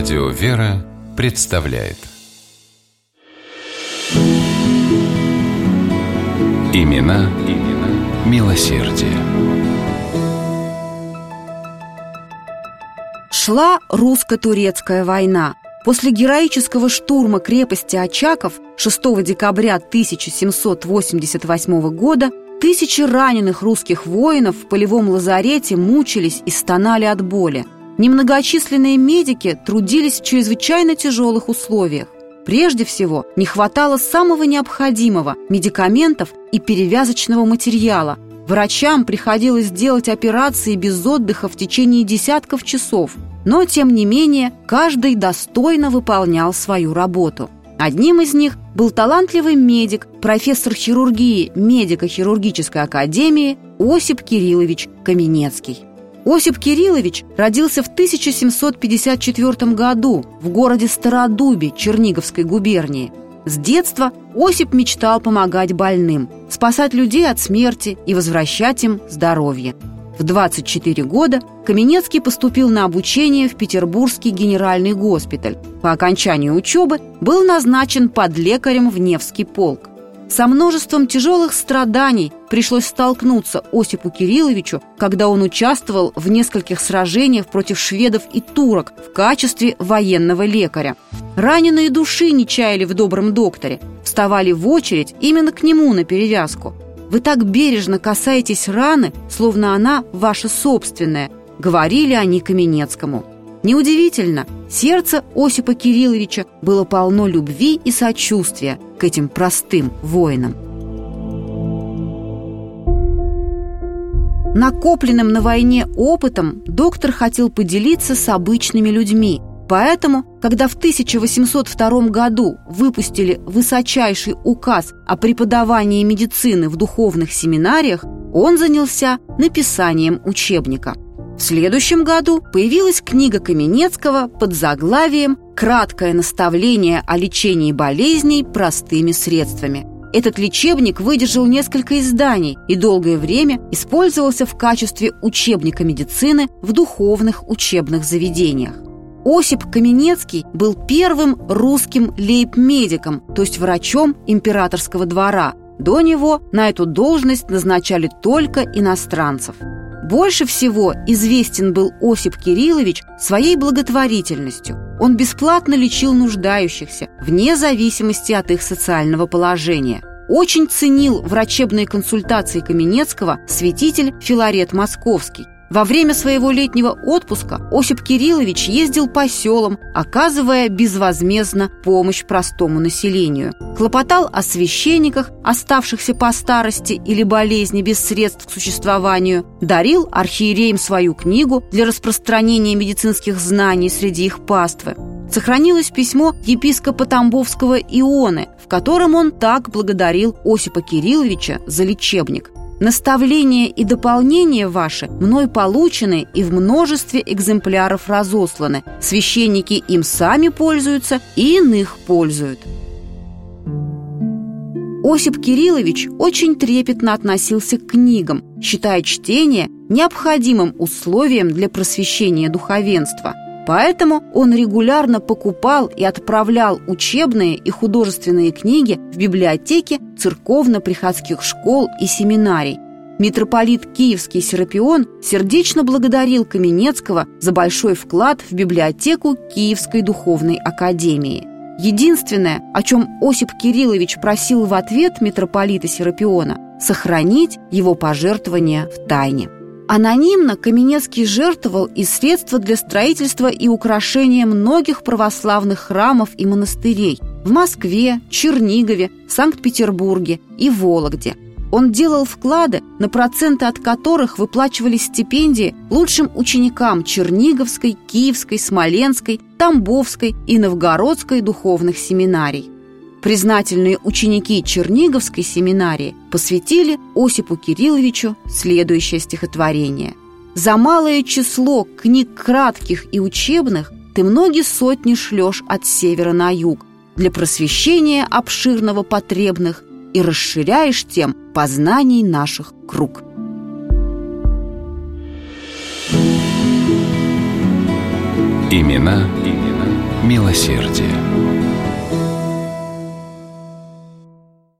Радио «Вера» представляет Имена, имена милосердие. Шла русско-турецкая война. После героического штурма крепости Очаков 6 декабря 1788 года тысячи раненых русских воинов в полевом лазарете мучились и стонали от боли. Немногочисленные медики трудились в чрезвычайно тяжелых условиях. Прежде всего, не хватало самого необходимого – медикаментов и перевязочного материала. Врачам приходилось делать операции без отдыха в течение десятков часов. Но, тем не менее, каждый достойно выполнял свою работу. Одним из них был талантливый медик, профессор хирургии медико-хирургической академии Осип Кириллович Каменецкий. Осип Кириллович родился в 1754 году в городе Стародубе Черниговской губернии. С детства Осип мечтал помогать больным, спасать людей от смерти и возвращать им здоровье. В 24 года Каменецкий поступил на обучение в Петербургский генеральный госпиталь. По окончанию учебы был назначен под лекарем в Невский полк. Со множеством тяжелых страданий пришлось столкнуться Осипу Кирилловичу, когда он участвовал в нескольких сражениях против шведов и турок в качестве военного лекаря. Раненые души не чаяли в добром докторе, вставали в очередь именно к нему на перевязку. «Вы так бережно касаетесь раны, словно она ваша собственная», говорили они Каменецкому. Неудивительно, сердце Осипа Кирилловича было полно любви и сочувствия к этим простым воинам. Накопленным на войне опытом доктор хотел поделиться с обычными людьми. Поэтому, когда в 1802 году выпустили высочайший указ о преподавании медицины в духовных семинариях, он занялся написанием учебника – в следующем году появилась книга Каменецкого под заглавием «Краткое наставление о лечении болезней простыми средствами». Этот лечебник выдержал несколько изданий и долгое время использовался в качестве учебника медицины в духовных учебных заведениях. Осип Каменецкий был первым русским лейб-медиком, то есть врачом императорского двора. До него на эту должность назначали только иностранцев – больше всего известен был Осип Кириллович своей благотворительностью. Он бесплатно лечил нуждающихся, вне зависимости от их социального положения. Очень ценил врачебные консультации Каменецкого святитель Филарет Московский. Во время своего летнего отпуска Осип Кириллович ездил по селам, оказывая безвозмездно помощь простому населению. Хлопотал о священниках, оставшихся по старости или болезни без средств к существованию, дарил архиереям свою книгу для распространения медицинских знаний среди их паствы. Сохранилось письмо епископа Тамбовского Ионы, в котором он так благодарил Осипа Кирилловича за лечебник – Наставления и дополнения ваши мной получены и в множестве экземпляров разосланы. Священники им сами пользуются и иных пользуют. Осип Кириллович очень трепетно относился к книгам, считая чтение необходимым условием для просвещения духовенства – Поэтому он регулярно покупал и отправлял учебные и художественные книги в библиотеки церковно-приходских школ и семинарий. Митрополит Киевский Серапион сердечно благодарил Каменецкого за большой вклад в библиотеку Киевской духовной академии. Единственное, о чем Осип Кириллович просил в ответ митрополита Серапиона – сохранить его пожертвования в тайне. Анонимно Каменецкий жертвовал и средства для строительства и украшения многих православных храмов и монастырей в Москве, Чернигове, Санкт-Петербурге и Вологде. Он делал вклады, на проценты от которых выплачивались стипендии лучшим ученикам Черниговской, Киевской, Смоленской, Тамбовской и Новгородской духовных семинарий. Признательные ученики Черниговской семинарии посвятили Осипу Кирилловичу следующее стихотворение. «За малое число книг кратких и учебных ты многие сотни шлешь от севера на юг для просвещения обширного потребных и расширяешь тем познаний наших круг». Имена, имена милосердие.